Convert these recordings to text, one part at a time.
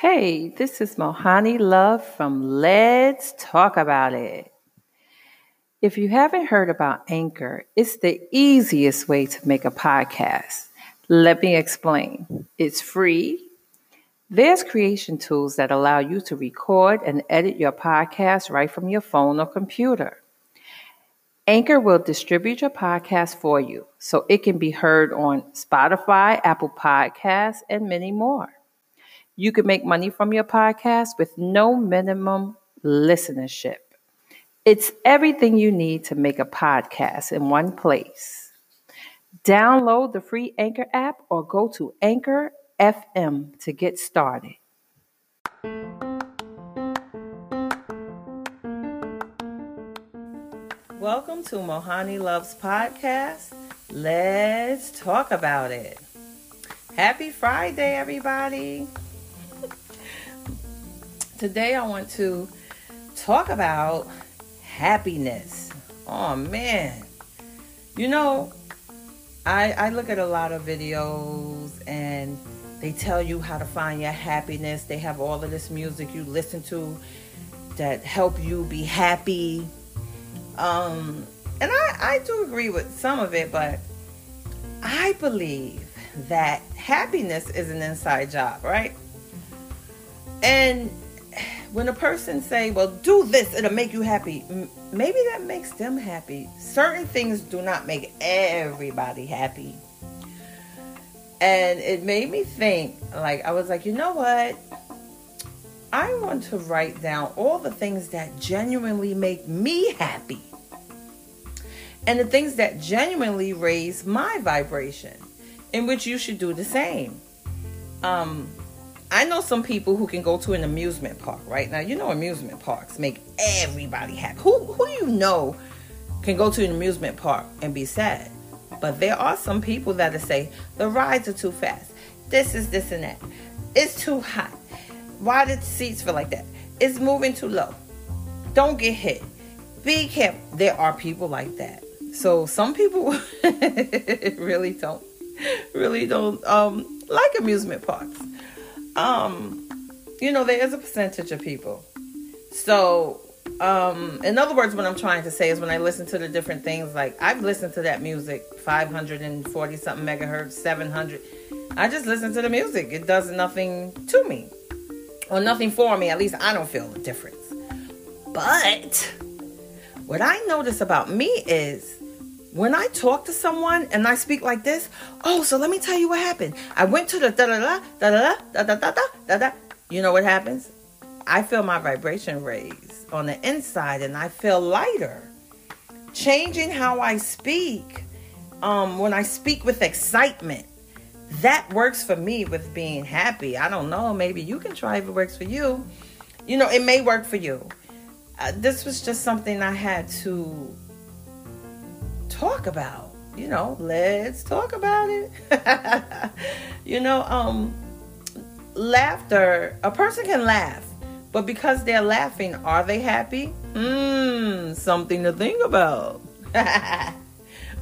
Hey, this is Mohani Love from Let's Talk About It. If you haven't heard about Anchor, it's the easiest way to make a podcast. Let me explain. It's free. There's creation tools that allow you to record and edit your podcast right from your phone or computer. Anchor will distribute your podcast for you so it can be heard on Spotify, Apple Podcasts, and many more. You can make money from your podcast with no minimum listenership. It's everything you need to make a podcast in one place. Download the free Anchor app or go to Anchor FM to get started. Welcome to Mohani Loves Podcast. Let's talk about it. Happy Friday, everybody. Today, I want to talk about happiness. Oh, man. You know, I, I look at a lot of videos and they tell you how to find your happiness. They have all of this music you listen to that help you be happy. Um, and I, I do agree with some of it, but I believe that happiness is an inside job, right? And when a person say, "Well, do this; it'll make you happy," maybe that makes them happy. Certain things do not make everybody happy, and it made me think. Like I was like, you know what? I want to write down all the things that genuinely make me happy, and the things that genuinely raise my vibration, in which you should do the same. Um, I know some people who can go to an amusement park, right? Now, you know amusement parks make everybody happy. Who who you know can go to an amusement park and be sad? But there are some people that say the rides are too fast. This is this and that. It's too hot. Why did seats feel like that? It's moving too low. Don't get hit. Be careful. There are people like that. So some people really don't really don't um like amusement parks um, you know, there is a percentage of people. So, um, in other words, what I'm trying to say is when I listen to the different things, like I've listened to that music 540 something megahertz, 700. I just listen to the music. It does nothing to me or nothing for me. At least I don't feel the difference. But what I notice about me is when I talk to someone and I speak like this, oh, so let me tell you what happened. I went to the da da da da da da da da da da da. You know what happens? I feel my vibration raise on the inside and I feel lighter. Changing how I speak, um, when I speak with excitement, that works for me with being happy. I don't know, maybe you can try if it works for you. You know, it may work for you. Uh, this was just something I had to talk about. You know, let's talk about it. you know, um laughter, a person can laugh, but because they're laughing, are they happy? Hmm, something to think about.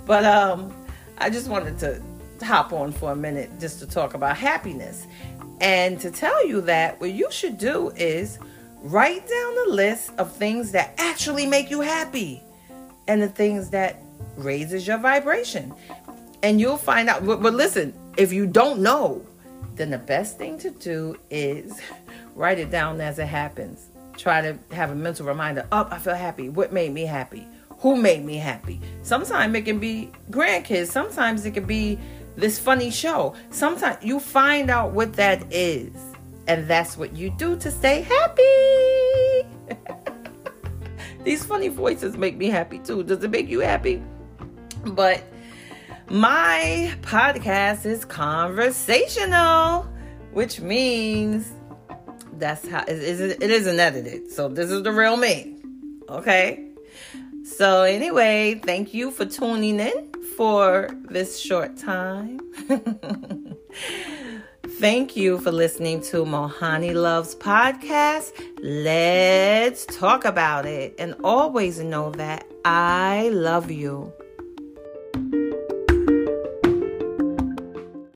but um I just wanted to hop on for a minute just to talk about happiness and to tell you that what you should do is write down a list of things that actually make you happy and the things that raises your vibration. And you'll find out. But, but listen, if you don't know, then the best thing to do is write it down as it happens. Try to have a mental reminder. Up, oh, I feel happy. What made me happy? Who made me happy? Sometimes it can be grandkids. Sometimes it can be this funny show. Sometimes you find out what that is. And that's what you do to stay happy. These funny voices make me happy too. Does it make you happy? But my podcast is conversational, which means that's how it, it isn't edited. So this is the real me. Okay. So anyway, thank you for tuning in for this short time. Thank you for listening to Mohani Loves podcast. Let's talk about it. And always know that I love you.